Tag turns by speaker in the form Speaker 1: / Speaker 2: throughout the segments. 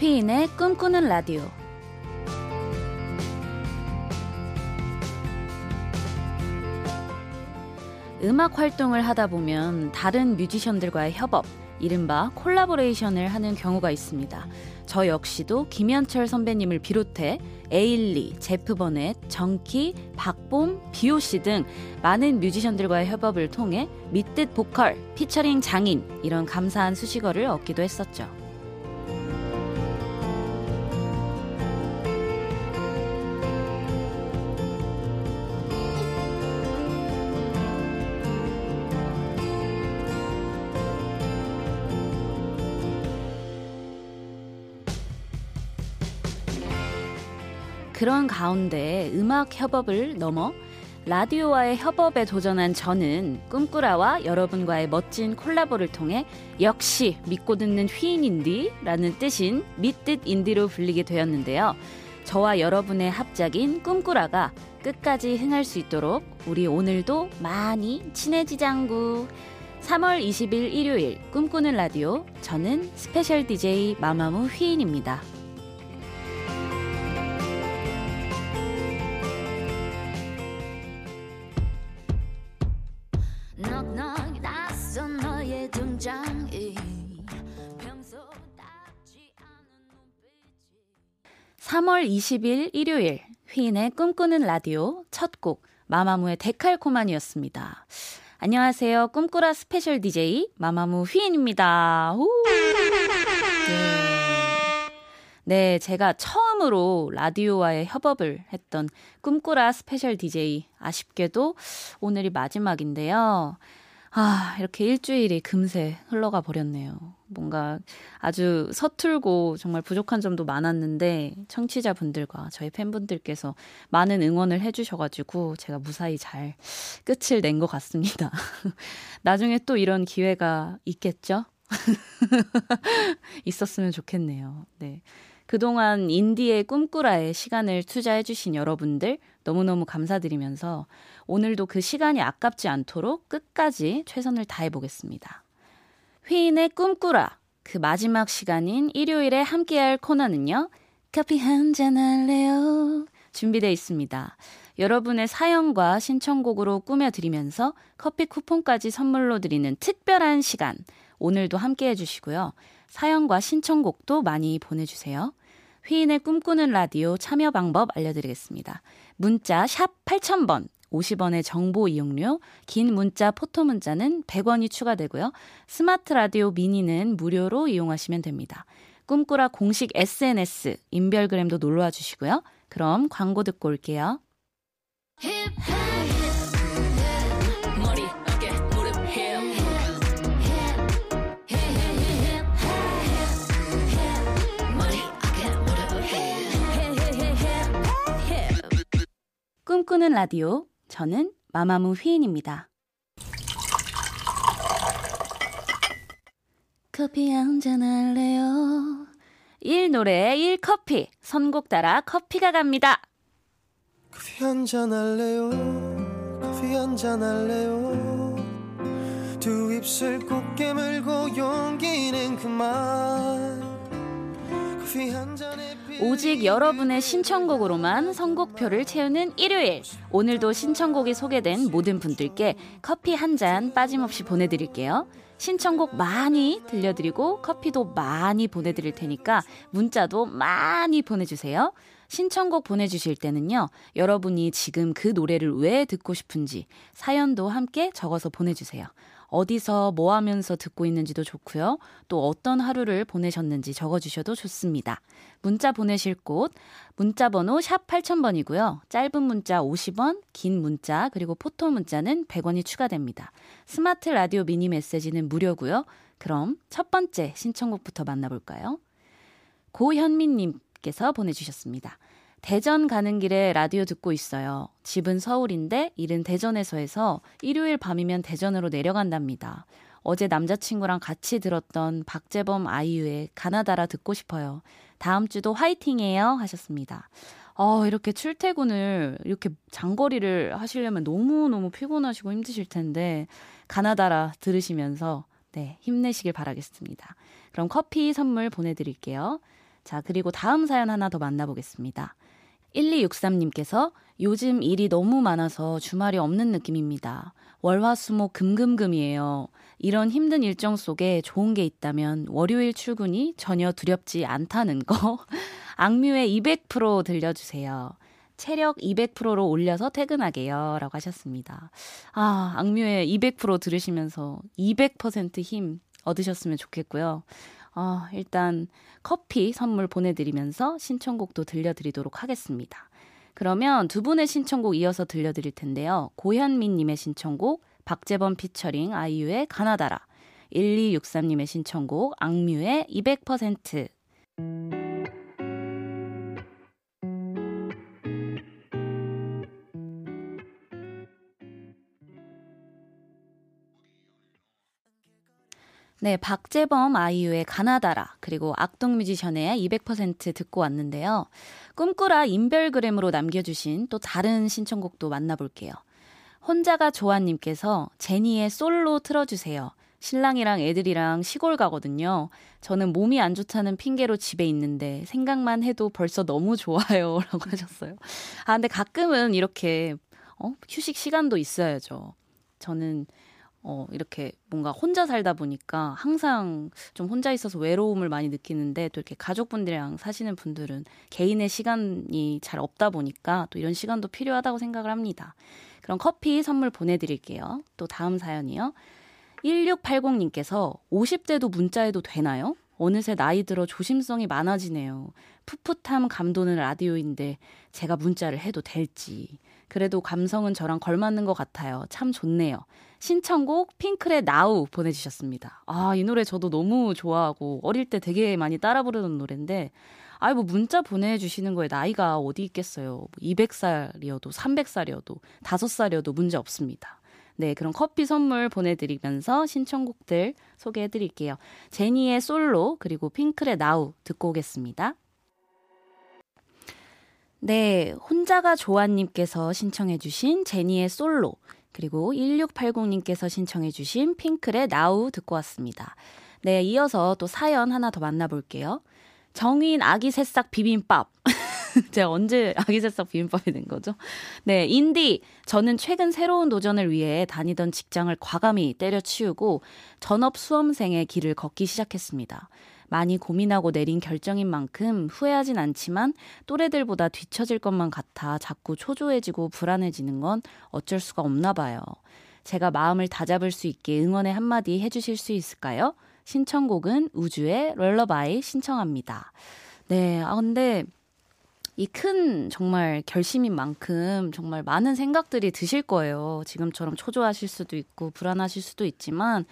Speaker 1: 휘인의 꿈꾸는 라디오. 음악 활동을 하다 보면 다른 뮤지션들과의 협업, 이른바 collaboration을 하는 경우가 있습니다. 저 역시도 김현철 선배님을 비롯해 에일리, 제프 버넷, 정키, 박봄, 비오씨 등 많은 뮤지션들과의 협업을 통해 믿듣 보컬, 피처링 장인 이런 감사한 수식어를 얻기도 했었죠. 그런 가운데 음악 협업을 넘어 라디오와의 협업에 도전한 저는 꿈꾸라와 여러분과의 멋진 콜라보를 통해 역시 믿고 듣는 휘인인디라는 뜻인 믿듣인디로 불리게 되었는데요. 저와 여러분의 합작인 꿈꾸라가 끝까지 흥할 수 있도록 우리 오늘도 많이 친해지장구. 3월 20일 일요일 꿈꾸는 라디오 저는 스페셜 DJ 마마무 휘인입니다. 너의 등장이 3월 20일 일요일 휘인의 꿈꾸는 라디오 첫 곡 마마무의 데칼코마니였습니다. 안녕하세요. 꿈꾸라 스페셜 DJ 마마무 휘인입니다. 오. 네. 네, 제가 처음으로 라디오와의 협업을 했던 꿈꾸라 스페셜 DJ. 아쉽게도 오늘이 마지막인데요. 아, 이렇게 일주일이 금세 흘러가 버렸네요. 뭔가 아주 서툴고 정말 부족한 점도 많았는데 청취자분들과 저희 팬분들께서 많은 응원을 해주셔가지고 제가 무사히 잘 끝을 낸 것 같습니다. 나중에 또 이런 기회가 있겠죠? 있었으면 좋겠네요. 네. 그동안 인디의 꿈꾸라에 시간을 투자해주신 여러분들 너무너무 감사드리면서 오늘도 그 시간이 아깝지 않도록 끝까지 최선을 다해 보겠습니다. 휘인의 꿈꾸라 그 마지막 시간인 일요일에 함께할 코너는요. 커피 한 잔 할래요? 준비되어 있습니다. 여러분의 사연과 신청곡으로 꾸며드리면서 커피 쿠폰까지 선물로 드리는 특별한 시간. 오늘도 함께 해주시고요. 사연과 신청곡도 많이 보내주세요. 휘인의 꿈꾸는 라디오 참여 방법 알려드리겠습니다. 문자 샵 8000번 50원의 정보 이용료, 긴 문자 포토 문자는 100원이 추가되고요. 스마트 라디오 미니는 무료로 이용하시면 됩니다. 꿈꾸라 공식 SNS, 인별그램도 놀러와 주시고요. 그럼 광고 듣고 올게요. 꿈꾸는 라디오. 저는 마마무 휘인입니다. 커피 한잔 할래요? 1 노래 1 커피. 선곡 따라 커피가 갑니다.
Speaker 2: 커피 한잔 할래요? 커피 한잔 할래요? 두 입술 꼭 깨물고 용기는 그만
Speaker 1: 오직 여러분의 신청곡으로만 선곡표를 채우는 일요일. 오늘도 신청곡이 소개된 모든 분들께 커피 한 잔 빠짐없이 보내드릴게요. 신청곡 많이 들려드리고 커피도 많이 보내드릴 테니까 문자도 많이 보내주세요. 신청곡 보내주실 때는요, 여러분이 지금 그 노래를 왜 듣고 싶은지 사연도 함께 적어서 보내주세요. 어디서 뭐 하면서 듣고 있는지도 좋고요. 또 어떤 하루를 보내셨는지 적어주셔도 좋습니다. 문자 보내실 곳 문자 번호 샵 8000번이고요. 짧은 문자 50원, 긴 문자 그리고 포토 문자는 100원이 추가됩니다. 스마트 라디오 미니 메시지는 무료고요. 그럼 첫 번째 신청곡부터 만나볼까요? 고현민님께서 보내주셨습니다. 대전 가는 길에 라디오 듣고 있어요. 집은 서울인데 일은 대전에서 해서 일요일 밤이면 대전으로 내려간답니다. 어제 남자친구랑 같이 들었던 박재범 아이유의 가나다라 듣고 싶어요. 다음 주도 화이팅해요 하셨습니다. 어, 이렇게 출퇴근을 이렇게 장거리를 하시려면 너무너무 피곤하시고 힘드실 텐데 가나다라 들으시면서 네, 힘내시길 바라겠습니다. 그럼 커피 선물 보내 드릴게요. 자, 그리고 다음 사연 하나 더 만나보겠습니다. 1263님께서 요즘 일이 너무 많아서 주말이 없는 느낌입니다. 월화수목 금금금이에요. 이런 힘든 일정 속에 좋은 게 있다면 월요일 출근이 전혀 두렵지 않다는 거. 악뮤의 200% 들려주세요. 체력 200%로 올려서 퇴근하게요. 라고 하셨습니다. 아, 악뮤의 200% 들으시면서 200%힘 얻으셨으면 좋겠고요. 아, 일단 커피 선물 보내드리면서 신청곡도 들려드리도록 하겠습니다. 그러면 두 분의 신청곡 이어서 들려드릴 텐데요. 고현민님의 신청곡, 박재범 피처링 아이유의 가나다라, 1263님의 신청곡, 악뮤의 200%. 네, 박재범 아이유의 가나다라 그리고 악동 뮤지션의 200% 듣고 왔는데요. 꿈꾸라 인별그램으로 남겨주신 또 다른 신청곡도 만나볼게요. 혼자가 조아님께서 제니의 솔로 틀어주세요. 신랑이랑 애들이랑 시골 가거든요. 저는 몸이 안 좋다는 핑계로 집에 있는데 생각만 해도 벌써 너무 좋아요. 라고 하셨어요. 아, 근데 가끔은 이렇게, 어, 휴식 시간도 있어야죠. 저는 어, 이렇게 뭔가 혼자 살다 보니까 항상 좀 혼자 있어서 외로움을 많이 느끼는데 또 이렇게 가족분들이랑 사시는 분들은 개인의 시간이 잘 없다 보니까 또 이런 시간도 필요하다고 생각을 합니다. 그럼 커피 선물 보내드릴게요. 또 다음 사연이요. 1680님께서 50대도 문자해도 되나요? 어느새 나이 들어 조심성이 많아지네요. 풋풋함 감도는 라디오인데 제가 문자를 해도 될지. 그래도 감성은 저랑 걸맞는 것 같아요. 참 좋네요. 신청곡 핑클의 나우 보내주셨습니다. 아, 이 노래 저도 너무 좋아하고 어릴 때 되게 많이 따라 부르는 노래인데 아이 뭐 문자 보내주시는 거에 나이가 어디 있겠어요. 200살이어도 뭐 300살이어도 5살이어도 문제 없습니다. 네, 그럼 커피 선물 보내드리면서 신청곡들 소개해드릴게요. 제니의 솔로 그리고 핑클의 나우 듣고 오겠습니다. 네, 혼자가 조아님께서 신청해주신 제니의 솔로, 그리고 1680님께서 신청해주신 핑클의 나우 듣고 왔습니다. 네, 이어서 또 사연 하나 더 만나볼게요. 정인 아기 새싹 비빔밥. 제가 언제 아기 새싹 비빔밥이 된 거죠? 네, 인디. 저는 최근 새로운 도전을 위해 다니던 직장을 과감히 때려치우고 전업 수험생의 길을 걷기 시작했습니다. 많이 고민하고 내린 결정인 만큼 후회하진 않지만 또래들보다 뒤처질 것만 같아 자꾸 초조해지고 불안해지는 건 어쩔 수가 없나 봐요. 제가 마음을 다잡을 수 있게 응원의 한마디 해주실 수 있을까요? 신청곡은 우주의 럴러바이 신청합니다. 네, 아, 근데 이 큰 정말 결심인 만큼 정말 많은 생각들이 드실 거예요. 지금처럼 초조하실 수도 있고 불안하실 수도 있지만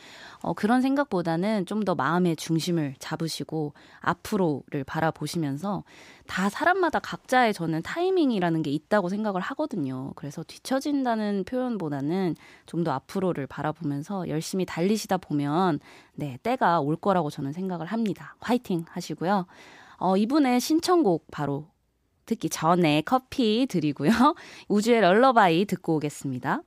Speaker 1: 어, 그런 생각보다는 좀 더 마음의 중심을 잡으시고 앞으로를 바라보시면서 다 사람마다 각자의 저는 타이밍이라는 게 있다고 생각을 하거든요. 그래서 뒤처진다는 표현보다는 좀 더 앞으로를 바라보면서 열심히 달리시다 보면 네, 때가 올 거라고 저는 생각을 합니다. 화이팅 하시고요. 어, 이분의 신청곡 바로 듣기 전에 커피 드리고요. 우주의 Lullaby 듣고 오겠습니다.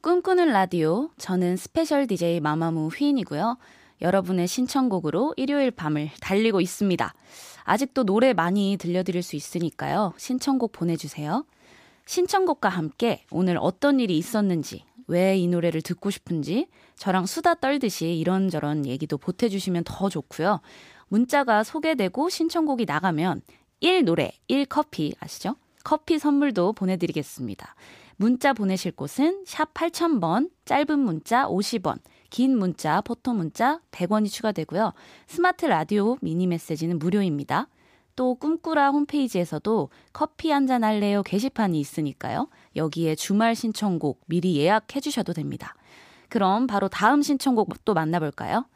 Speaker 1: 꿈꾸는 라디오. 저는 스페셜 DJ 마마무 휘인이고요. 여러분의 신청곡으로 일요일 밤을 달리고 있습니다. 아직도 노래 많이 들려드릴 수 있으니까요. 신청곡 보내주세요. 신청곡과 함께 오늘 어떤 일이 있었는지 왜 이 노래를 듣고 싶은지 저랑 수다 떨듯이 이런저런 얘기도 보태주시면 더 좋고요. 문자가 소개되고 신청곡이 나가면 1 노래 1 커피 아시죠? 커피 선물도 보내드리겠습니다. 문자 보내실 곳은 샵 8000번, 짧은 문자 50원, 긴 문자, 포토 문자 100원이 추가되고요. 스마트 라디오 미니 메시지는 무료입니다. 또 꿈꾸라 홈페이지에서도 커피 한잔 할래요 게시판이 있으니까요. 여기에 주말 신청곡 미리 예약해 주셔도 됩니다. 그럼 바로 다음 신청곡 또 만나볼까요?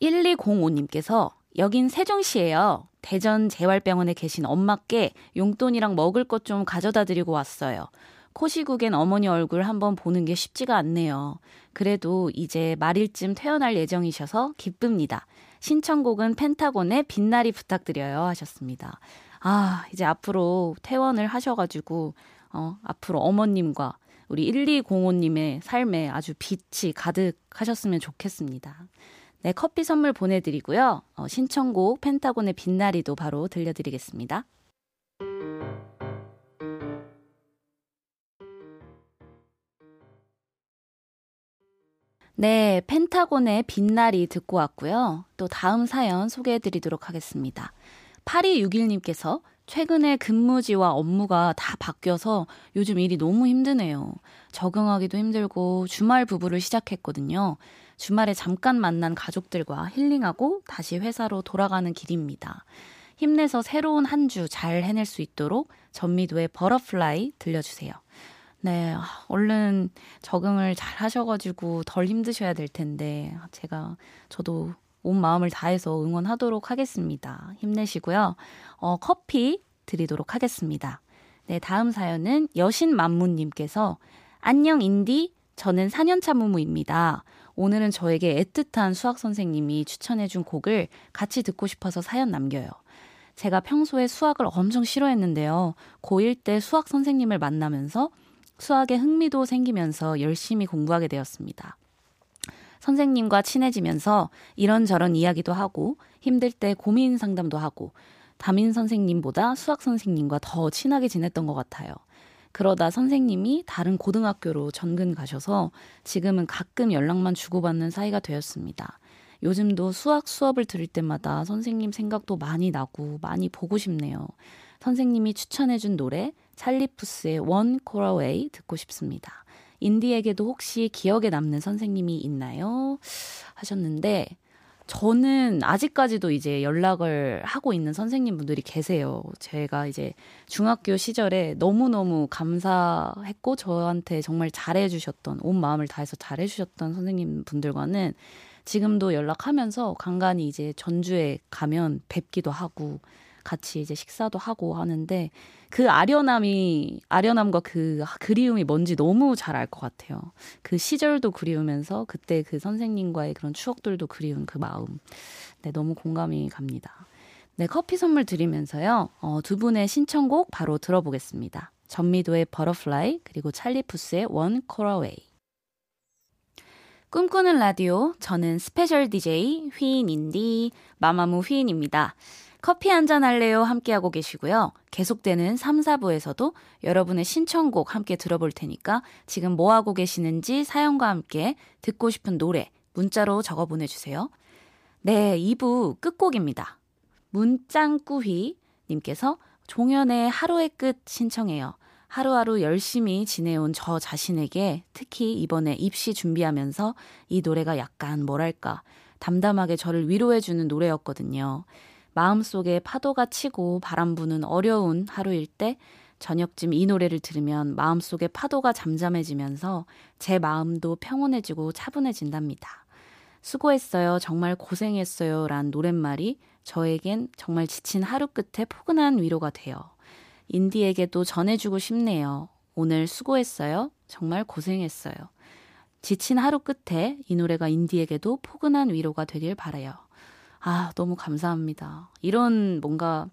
Speaker 1: 1205님께서 여긴 세종시예요. 대전 재활병원에 계신 엄마께 용돈이랑 먹을 것 좀 가져다 드리고 왔어요. 코시국엔 어머니 얼굴 한번 보는 게 쉽지가 않네요. 그래도 이제 말일쯤 퇴원할 예정이셔서 기쁩니다. 신청곡은 펜타곤의 빛나리 부탁드려요 하셨습니다. 아, 이제 앞으로 퇴원을 하셔가지고, 어, 앞으로 어머님과 우리 1205님의 삶에 아주 빛이 가득하셨으면 좋겠습니다. 네, 커피 선물 보내드리고요. 어, 신청곡 펜타곤의 빛나리도 바로 들려드리겠습니다. 네, 펜타곤의 빛나리 듣고 왔고요. 또 다음 사연 소개해 드리도록 하겠습니다. 8261님께서 최근에 근무지와 업무가 다 바뀌어서 요즘 일이 너무 힘드네요. 적응하기도 힘들고 주말 부부를 시작했거든요. 주말에 잠깐 만난 가족들과 힐링하고 다시 회사로 돌아가는 길입니다. 힘내서 새로운 한 주 잘 해낼 수 있도록 전미도의 Butterfly 들려주세요. 네, 얼른 적응을 잘 하셔가지고 덜 힘드셔야 될 텐데, 제가, 저도 온 마음을 다해서 응원하도록 하겠습니다. 힘내시고요. 어, 커피 드리도록 하겠습니다. 네, 다음 사연은 여신 만무님께서, 안녕, 인디. 저는 4년차 무무입니다. 오늘은 저에게 애틋한 수학 선생님이 추천해준 곡을 같이 듣고 싶어서 사연 남겨요. 제가 평소에 수학을 엄청 싫어했는데요. 고1 때 수학 선생님을 만나면서 수학에 흥미도 생기면서 열심히 공부하게 되었습니다. 선생님과 친해지면서 이런저런 이야기도 하고 힘들 때 고민 상담도 하고 담임 선생님보다 수학 선생님과 더 친하게 지냈던 것 같아요. 그러다 선생님이 다른 고등학교로 전근 가셔서 지금은 가끔 연락만 주고받는 사이가 되었습니다. 요즘도 수학 수업을 들을 때마다 선생님 생각도 많이 나고 많이 보고 싶네요. 선생님이 추천해준 노래 찰리푸스의 원 코라웨이 듣고 싶습니다. 인디에게도 혹시 기억에 남는 선생님이 있나요? 하셨는데 저는 아직까지도 이제 연락을 하고 있는 선생님 분들이 계세요. 제가 이제 중학교 시절에 너무너무 감사했고 저한테 정말 잘해 주셨던, 온 마음을 다해서 잘해 주셨던 선생님 분들과는 지금도 연락하면서 간간히 이제 전주에 가면 뵙기도 하고 같이 이제 식사도 하고 하는데 그 아련함이 아련함과 그 그리움이 뭔지 너무 잘 알 것 같아요. 그 시절도 그리우면서 그때 그 선생님과의 그런 추억들도 그리운 그 마음. 네, 너무 공감이 갑니다. 네, 커피 선물 드리면서요. 어, 두 분의 신청곡 바로 들어보겠습니다. 전미도의 Butterfly 그리고 찰리 푸스의 One Call Away. 꿈꾸는 라디오 저는 스페셜 DJ 휘인인디 마마무 휘인입니다. 커피 한잔 할래요 함께하고 계시고요. 계속되는 3, 4부에서도 여러분의 신청곡 함께 들어볼 테니까 지금 뭐 하고 계시는지 사연과 함께 듣고 싶은 노래 문자로 적어 보내주세요. 네, 2부 끝곡입니다. 문짱꾸휘 님께서 종현의 하루의 끝 신청해요. 하루하루 열심히 지내온 저 자신에게 특히 이번에 입시 준비하면서 이 노래가 약간 뭐랄까 담담하게 저를 위로해주는 노래였거든요. 마음속에 파도가 치고 바람 부는 어려운 하루일 때 저녁쯤 이 노래를 들으면 마음속에 파도가 잠잠해지면서 제 마음도 평온해지고 차분해진답니다. 수고했어요. 정말 고생했어요. 란 노랫말이 저에겐 정말 지친 하루 끝에 포근한 위로가 돼요. 인디에게도 전해주고 싶네요. 오늘 수고했어요. 정말 고생했어요. 지친 하루 끝에 이 노래가 인디에게도 포근한 위로가 되길 바라요. 아, 너무 감사합니다. 이런 뭔가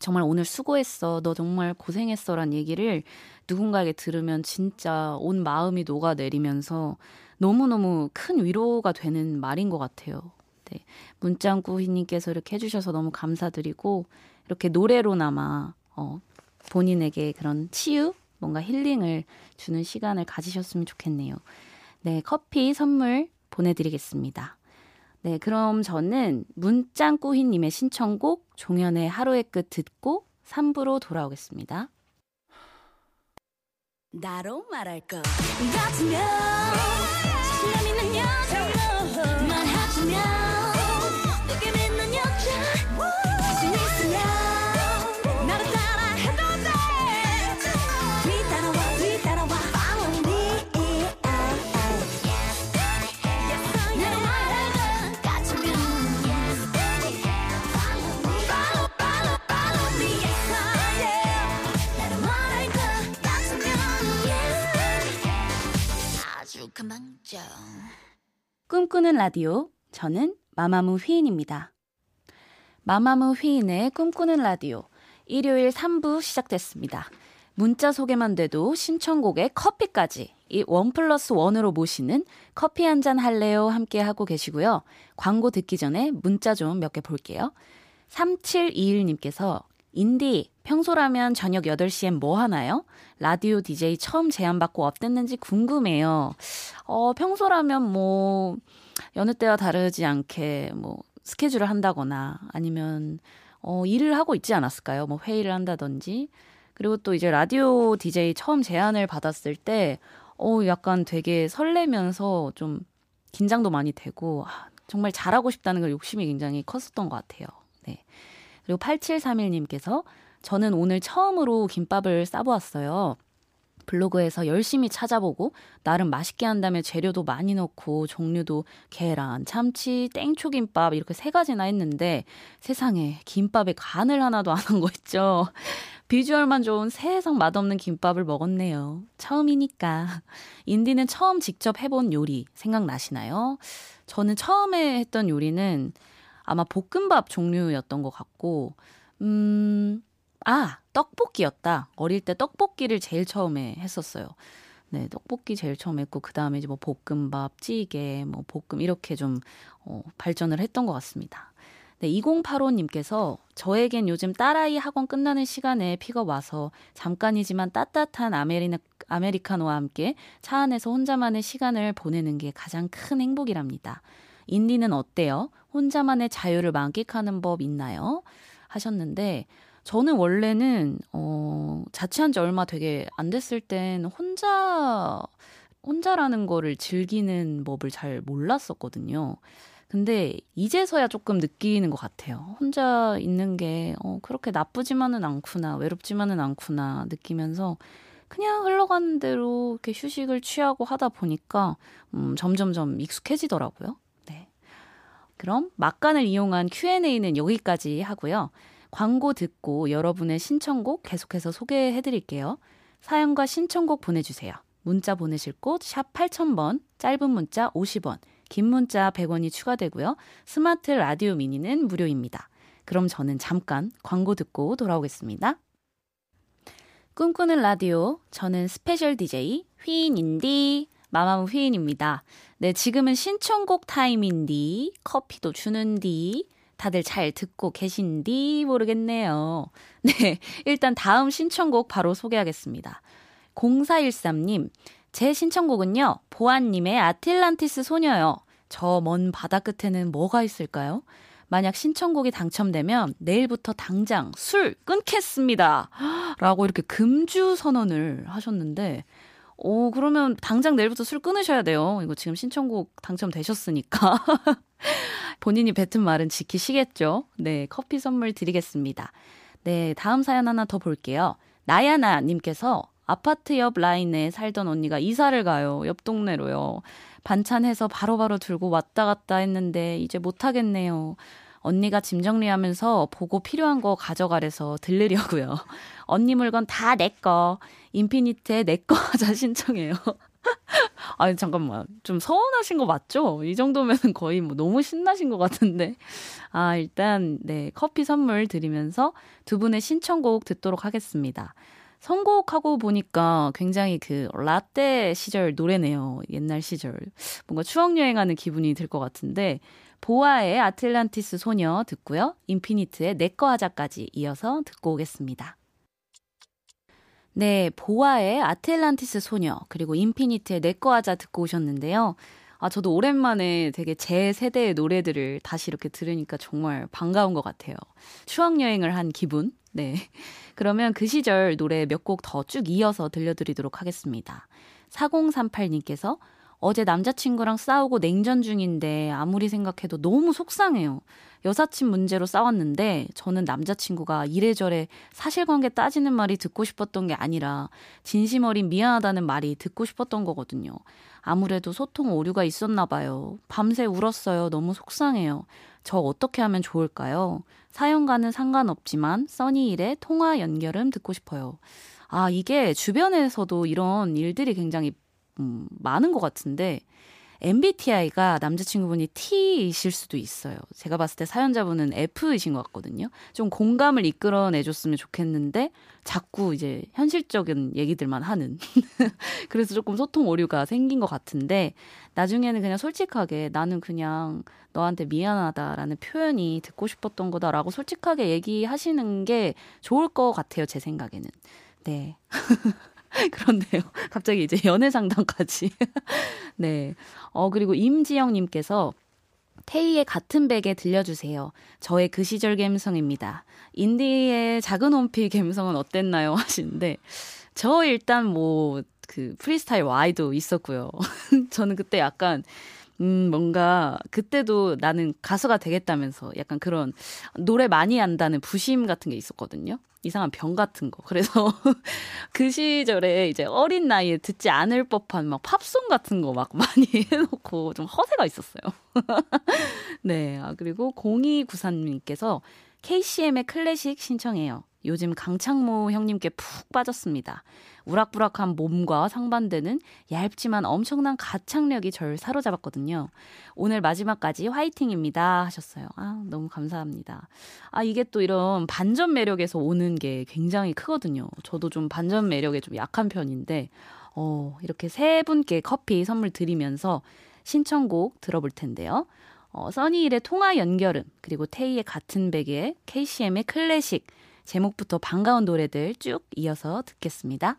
Speaker 1: 정말 오늘 수고했어. 너 정말 고생했어. 란 얘기를 누군가에게 들으면 진짜 온 마음이 녹아내리면서 너무너무 큰 위로가 되는 말인 것 같아요. 네. 문짱꾸희님께서 이렇게 해주셔서 너무 감사드리고, 이렇게 노래로나마, 어, 본인에게 그런 치유? 뭔가 힐링을 주는 시간을 가지셨으면 좋겠네요. 네, 커피 선물 보내드리겠습니다. 네, 그럼 저는 문짱꾸희님의 신청곡 종현의 하루의 끝 듣고 3부로 돌아오겠습니다. 나로 말할 것 같으면 꿈꾸는 라디오. 저는 마마무 휘인입니다. 마마무 휘인의 꿈꾸는 라디오. 일요일 3부 시작됐습니다. 문자 소개만 돼도 신청곡에 커피까지 이 원 플러스 원으로 모시는 커피 한 잔 할래요 함께 하고 계시고요. 광고 듣기 전에 문자 좀 몇 개 볼게요. 3721님께서 인디, 평소라면 저녁 8시엔 뭐 하나요? 라디오 DJ 처음 제안받고 어땠는지 궁금해요. 어, 평소라면 뭐, 여느 때와 다르지 않게 뭐, 스케줄을 한다거나 아니면, 어, 일을 하고 있지 않았을까요? 뭐, 회의를 한다든지. 그리고 또 이제 라디오 DJ 처음 제안을 받았을 때, 어, 약간 되게 설레면서 좀 긴장도 많이 되고, 아, 정말 잘하고 싶다는 걸 욕심이 굉장히 컸었던 것 같아요. 네. 그리고 8731님께서 저는 오늘 처음으로 김밥을 싸보았어요. 블로그에서 열심히 찾아보고 나름 맛있게 한다며 재료도 많이 넣고 종류도 계란, 참치, 땡초김밥 이렇게 세 가지나 했는데 세상에 김밥에 간을 하나도 안 한 거 있죠. 비주얼만 좋은 세상 맛없는 김밥을 먹었네요. 처음이니까. 인디는 처음 직접 해본 요리 생각나시나요? 저는 처음에 했던 요리는 아마 볶음밥 종류였던 것 같고, 음, 아, 떡볶이였다. 어릴 때 떡볶이를 제일 처음에 했었어요. 네, 떡볶이 제일 처음 했고, 그 다음에 이제 뭐 볶음밥, 찌개, 뭐 볶음, 이렇게 좀, 어, 발전을 했던 것 같습니다. 네, 2085님께서 저에겐 요즘 딸아이 학원 끝나는 시간에 픽업 와서 잠깐이지만 따뜻한 아메리나, 아메리카노와 함께 차 안에서 혼자만의 시간을 보내는 게 가장 큰 행복이랍니다. 인디는 어때요? 혼자만의 자유를 만끽하는 법 있나요? 하셨는데, 저는 원래는, 어, 자취한 지 얼마 되게 안 됐을 땐 혼자, 혼자라는 거를 즐기는 법을 잘 몰랐었거든요. 근데 이제서야 조금 느끼는 것 같아요. 혼자 있는 게, 어, 그렇게 나쁘지만은 않구나, 외롭지만은 않구나 느끼면서 그냥 흘러가는 대로 이렇게 휴식을 취하고 하다 보니까, 음, 점점점 익숙해지더라고요. 그럼 막간을 이용한 Q&A는 여기까지 하고요. 광고 듣고 여러분의 신청곡 계속해서 소개해 드릴게요. 사연과 신청곡 보내주세요. 문자 보내실 곳 샵 8000번, 짧은 문자 50원, 긴 문자 100원이 추가되고요. 스마트 라디오 미니는 무료입니다. 그럼 저는 잠깐 광고 듣고 돌아오겠습니다. 꿈꾸는 라디오, 저는 스페셜 DJ 휘인인디 마마무 휘인입니다. 네, 지금은 신청곡 타임인디, 커피도 주는디, 다들 잘 듣고 계신디 모르겠네요. 네, 일단 다음 신청곡 바로 소개하겠습니다. 0413님, 제 신청곡은요, 보아님의 아틀란티스 소녀요. 저 먼 바다 끝에는 뭐가 있을까요? 만약 신청곡이 당첨되면 내일부터 당장 술 끊겠습니다. 라고 이렇게 금주 선언을 하셨는데, 오, 그러면 당장 내일부터 술 끊으셔야 돼요. 이거 지금 신청곡 당첨되셨으니까. 본인이 뱉은 말은 지키시겠죠? 네, 커피 선물 드리겠습니다. 네, 다음 사연 하나 더 볼게요. 나야나님께서 아파트 옆 라인에 살던 언니가 이사를 가요. 옆 동네로요. 반찬해서 바로바로 들고 왔다 갔다 했는데 이제 못하겠네요. 언니가 짐 정리하면서 보고 필요한 거 가져가래서 들르려고요. 언니 물건 다 내 거. 인피니트에 내 거 하자 신청해요. 아니 잠깐만 좀 서운하신 거 맞죠? 이 정도면 거의 뭐 너무 신나신 것 같은데 아 일단 네 커피 선물 드리면서 두 분의 신청곡 듣도록 하겠습니다. 선곡하고 보니까 굉장히 그 라떼 시절 노래네요. 옛날 시절 뭔가 추억 여행하는 기분이 들 것 같은데 보아의 아틀란티스 소녀 듣고요. 인피니트의 내꺼 하자까지 이어서 듣고 오겠습니다. 네, 보아의 아틀란티스 소녀, 그리고 인피니트의 내꺼 하자 듣고 오셨는데요. 아, 저도 오랜만에 되게 제 세대의 노래들을 다시 이렇게 들으니까 정말 반가운 것 같아요. 추억여행을 한 기분? 네. 그러면 그 시절 노래 몇 곡 더 쭉 이어서 들려드리도록 하겠습니다. 4038님께서 어제 남자친구랑 싸우고 냉전 중인데 아무리 생각해도 너무 속상해요. 여사친 문제로 싸웠는데 저는 남자친구가 이래저래 사실관계 따지는 말이 듣고 싶었던 게 아니라 진심 어린 미안하다는 말이 듣고 싶었던 거거든요. 아무래도 소통 오류가 있었나 봐요. 밤새 울었어요. 너무 속상해요. 저 어떻게 하면 좋을까요? 사연과는 상관없지만 써니일의 통화 연결음 듣고 싶어요. 아, 이게 주변에서도 이런 일들이 굉장히 음, 많은 것 같은데 MBTI가 남자친구분이 T이실 수도 있어요. 제가 봤을 때 사연자분은 F이신 것 같거든요. 좀 공감을 이끌어내줬으면 좋겠는데 자꾸 이제 현실적인 얘기들만 하는. 그래서 조금 소통 오류가 생긴 것 같은데 나중에는 그냥 솔직하게 나는 그냥 너한테 미안하다라는 표현이 듣고 싶었던 거다라고 솔직하게 얘기하시는 게 좋을 것 같아요. 제 생각에는. 네. 그런데요. 갑자기 이제 연애 상담까지. 네. 어, 그리고 임지영님께서 테이의 같은 베개 들려주세요. 저의 그 시절 감성입니다. 인디의 작은 원피 감성은 어땠나요? 하시는데, 저 일단 뭐, 그 프리스타일 와이도 있었고요. 저는 그때 약간, 음, 뭔가, 그때도 나는 가수가 되겠다면서 약간 그런 노래 많이 한다는 부심 같은 게 있었거든요. 이상한 병 같은 거. 그래서 그 시절에 이제 어린 나이에 듣지 않을 법한 막 팝송 같은 거 막 많이 해놓고 좀 허세가 있었어요. 네. 아, 그리고 0293님께서 KCM의 클래식 신청해요. 요즘 강창모 형님께 푹 빠졌습니다. 우락부락한 몸과 상반되는 얇지만 엄청난 가창력이 절 사로잡았거든요. 오늘 마지막까지 화이팅입니다. 하셨어요. 아, 너무 감사합니다. 아, 이게 또 이런 반전 매력에서 오는 게 굉장히 크거든요. 저도 좀 반전 매력에 좀 약한 편인데, 어, 이렇게 세 분께 커피 선물 드리면서 신청곡 들어볼 텐데요. 어, 써니일의 통화 연결음, 그리고 테이의 같은 베개, KCM의 클래식, 제목부터 반가운 노래들 쭉 이어서 듣겠습니다.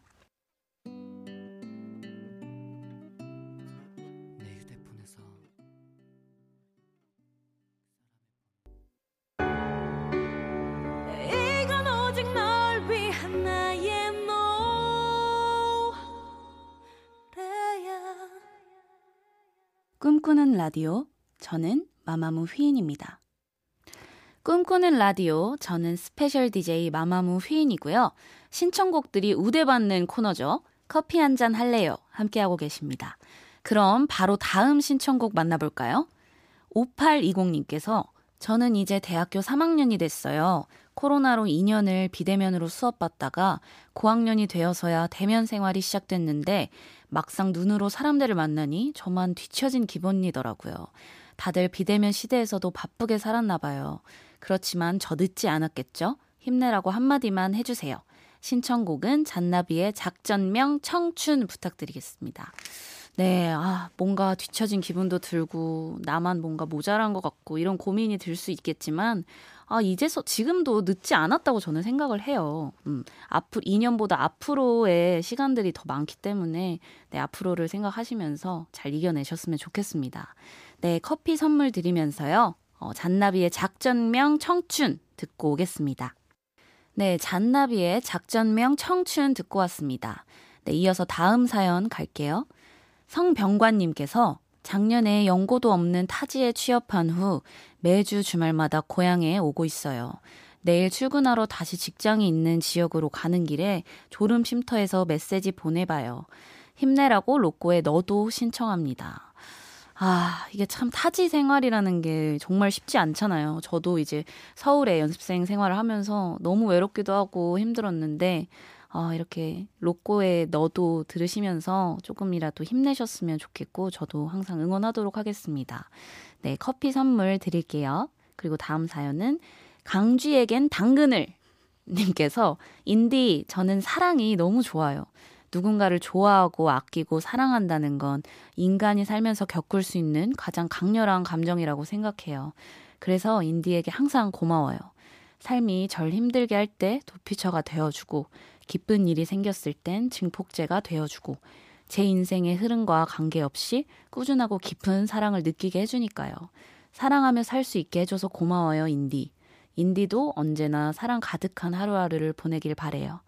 Speaker 1: 꿈꾸는 라디오 저는 마마무 휘인입니다. 꿈꾸는 라디오 저는 스페셜 DJ 마마무 휘인이고요. 신청곡들이 우대받는 코너죠. 커피 한 잔 할래요. 함께하고 계십니다. 그럼 바로 다음 신청곡 만나볼까요? 5820님께서 저는 이제 대학교 3학년이 됐어요. 코로나로 2년을 비대면으로 수업받다가 고학년이 되어서야 대면 생활이 시작됐는데 막상 눈으로 사람들을 만나니 저만 뒤처진 기분이더라고요. 다들 비대면 시대에서도 바쁘게 살았나 봐요. 그렇지만 저 늦지 않았겠죠? 힘내라고 한마디만 해주세요. 신청곡은 잔나비의 작전명 청춘 부탁드리겠습니다. 네, 아, 뭔가 뒤처진 기분도 들고, 나만 뭔가 모자란 것 같고, 이런 고민이 들 수 있겠지만, 아, 이제서, 지금도 늦지 않았다고 저는 생각을 해요. 음, 앞으로, 2년보다 앞으로의 시간들이 더 많기 때문에, 네, 앞으로를 생각하시면서 잘 이겨내셨으면 좋겠습니다. 네, 커피 선물 드리면서요, 어, 잔나비의 작전명 청춘 듣고 오겠습니다. 네, 잔나비의 작전명 청춘 듣고 왔습니다. 네, 이어서 다음 사연 갈게요. 성병관님께서 작년에 연고도 없는 타지에 취업한 후 매주 주말마다 고향에 오고 있어요. 내일 출근하러 다시 직장이 있는 지역으로 가는 길에 졸음 쉼터에서 메시지 보내봐요. 힘내라고 로꼬에 너도 신청합니다. 아, 이게 참 타지 생활이라는 게 정말 쉽지 않잖아요. 저도 이제 서울에 연습생 생활을 하면서 너무 외롭기도 하고 힘들었는데, 어, 이렇게 로꼬에 너도 들으시면서 조금이라도 힘내셨으면 좋겠고, 저도 항상 응원하도록 하겠습니다. 네, 커피 선물 드릴게요. 그리고 다음 사연은 강쥐에겐 당근을 님께서 인디 저는 사랑이 너무 좋아요. 누군가를 좋아하고 아끼고 사랑한다는 건 인간이 살면서 겪을 수 있는 가장 강렬한 감정이라고 생각해요. 그래서 인디에게 항상 고마워요. 삶이 절 힘들게 할 때 도피처가 되어주고 기쁜 일이 생겼을 땐 증폭제가 되어주고 제 인생의 흐름과 관계없이 꾸준하고 깊은 사랑을 느끼게 해주니까요. 사랑하며 살 수 있게 해줘서 고마워요, 인디. 인디도 언제나 사랑 가득한 하루하루를 보내길 바래요.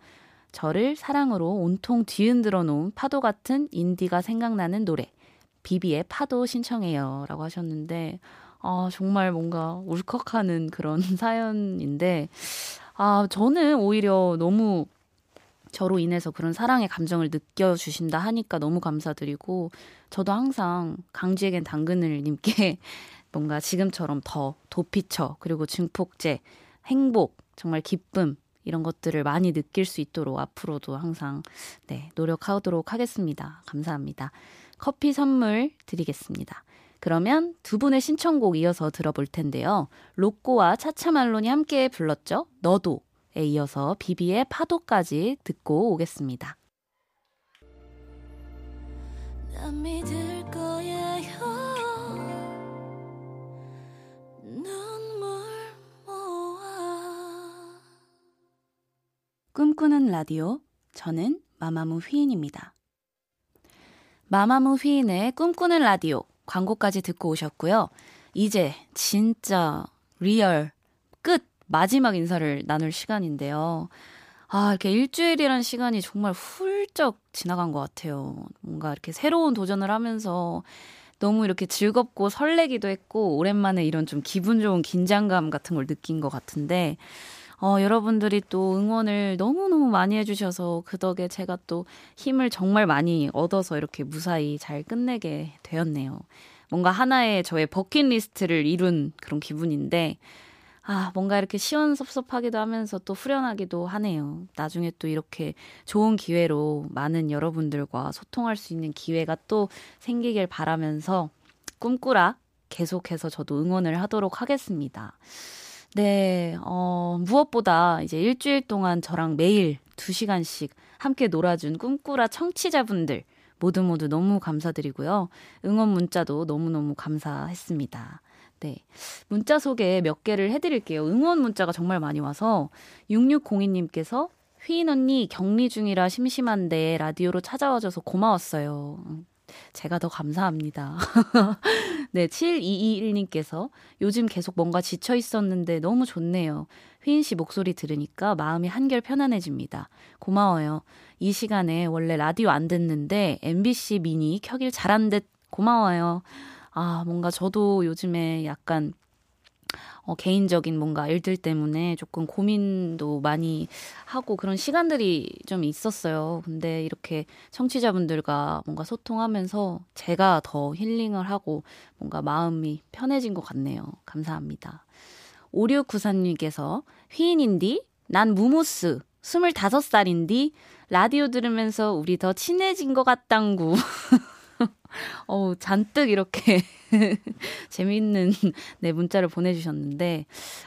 Speaker 1: 저를 사랑으로 온통 뒤흔들어 놓은 파도 같은 인디가 생각나는 노래. 비비의 파도 신청해요. 라고 하셨는데, 아, 정말 뭔가 울컥하는 그런 사연인데, 아, 저는 오히려 너무 저로 인해서 그런 사랑의 감정을 느껴주신다 하니까 너무 감사드리고, 저도 항상 강지에겐 당근을 님께 뭔가 지금처럼 더 도피처, 그리고 증폭제, 행복, 정말 기쁨, 이런 것들을 많이 느낄 수 있도록 앞으로도 항상 네, 노력하도록 하겠습니다. 감사합니다. 커피 선물 드리겠습니다. 그러면 두 분의 신청곡 이어서 들어볼 텐데요. 로꼬와 차차말론이 함께 불렀죠. 너도에 이어서 비비의 파도까지 듣고 오겠습니다. 난 믿을 거예요. 눈 꿈꾸는 라디오. 저는 마마무 휘인입니다. 마마무 휘인의 꿈꾸는 라디오 광고까지 듣고 오셨고요. 이제 진짜 리얼 끝 마지막 인사를 나눌 시간인데요. 아, 이렇게 일주일이란 시간이 정말 훌쩍 지나간 것 같아요. 뭔가 이렇게 새로운 도전을 하면서 너무 이렇게 즐겁고 설레기도 했고, 오랜만에 이런 좀 기분 좋은 긴장감 같은 걸 느낀 것 같은데, 어, 여러분들이 또 응원을 너무너무 많이 해주셔서 그 덕에 제가 또 힘을 정말 많이 얻어서 이렇게 무사히 잘 끝내게 되었네요. 뭔가 하나의 저의 버킷리스트를 이룬 그런 기분인데, 아, 뭔가 이렇게 시원섭섭하기도 하면서 또 후련하기도 하네요. 나중에 또 이렇게 좋은 기회로 많은 여러분들과 소통할 수 있는 기회가 또 생기길 바라면서 꿈꾸라 계속해서 저도 응원을 하도록 하겠습니다. 네, 어, 무엇보다 이제 일주일 동안 저랑 매일 2시간씩 함께 놀아준 꿈꾸라 청취자분들 모두 모두 너무 감사드리고요. 응원 문자도 너무너무 감사했습니다. 네. 문자 소개 몇 개를 해드릴게요. 응원 문자가 정말 많이 와서 6602님께서 휘인 언니 격리 중이라 심심한데 라디오로 찾아와줘서 고마웠어요. 제가 더 감사합니다. 네, 7221님께서 요즘 계속 뭔가 지쳐 있었는데 너무 좋네요. 휘인 씨 목소리 들으니까 마음이 한결 편안해집니다. 고마워요. 이 시간에 원래 라디오 안 듣는데 MBC 미니 켜길 잘한 듯 고마워요. 아, 뭔가 저도 요즘에 약간 어, 개인적인 뭔가 일들 때문에 조금 고민도 많이 하고 그런 시간들이 좀 있었어요. 근데 이렇게 청취자분들과 뭔가 소통하면서 제가 더 힐링을 하고 뭔가 마음이 편해진 것 같네요. 감사합니다. 5694님께서 휘인인디? 난 무모스. 25살인디? 라디오 들으면서 우리 더 친해진 것 같당구. 어우, 잔뜩 이렇게 재미있는 네, 문자를 보내주셨는데,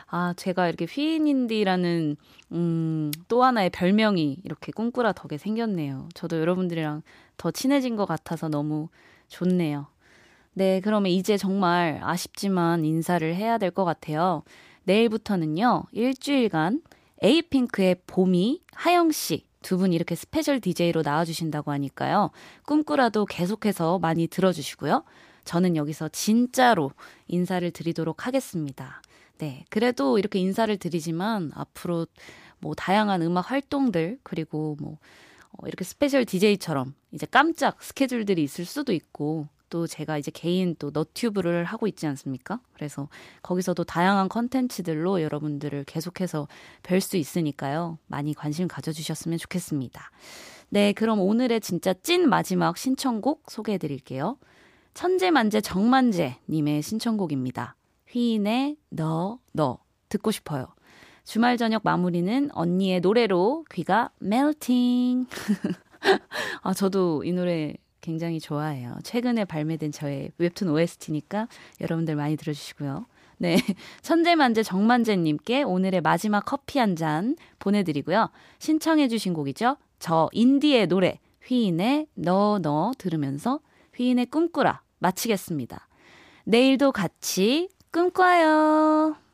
Speaker 1: 아, 제가 이렇게 휘인인디라는, 음, 또 하나의 별명이 이렇게 꿈꾸라 덕에 생겼네요. 저도 여러분들이랑 더 친해진 것 같아서 너무 좋네요. 네, 그러면 이제 정말 아쉽지만 인사를 해야 될 것 같아요. 내일부터는요, 일주일간 에이핑크의 보미 하영씨, 두 분 이렇게 스페셜 DJ로 나와주신다고 하니까요. 꿈꾸라도 계속해서 많이 들어주시고요. 저는 여기서 진짜로 인사를 드리도록 하겠습니다. 네. 그래도 이렇게 인사를 드리지만 앞으로 뭐 다양한 음악 활동들, 그리고 뭐, 어, 이렇게 스페셜 DJ처럼 이제 깜짝 스케줄들이 있을 수도 있고, 또 제가 이제 개인 또 너튜브를 하고 있지 않습니까? 그래서 거기서도 다양한 컨텐츠들로 여러분들을 계속해서 뵐 수 있으니까요. 많이 관심 가져주셨으면 좋겠습니다. 네, 그럼 오늘의 진짜 찐 마지막 신청곡 소개해 드릴게요. 천재만재 정만재 님의 신청곡입니다. 휘인의 너, 너. 듣고 싶어요. 주말 저녁 마무리는 언니의 노래로 귀가 멜팅. 아, 저도 이 노래 굉장히 좋아해요. 최근에 발매된 저의 웹툰 OST니까 여러분들 많이 들어주시고요. 네. 천재만재 정만재님께 오늘의 마지막 커피 한 잔 보내드리고요. 신청해주신 곡이죠. 저 인디의 노래, 휘인의 너, 너 들으면서 휘인의 꿈꾸라 마치겠습니다. 내일도 같이 꿈꿔요.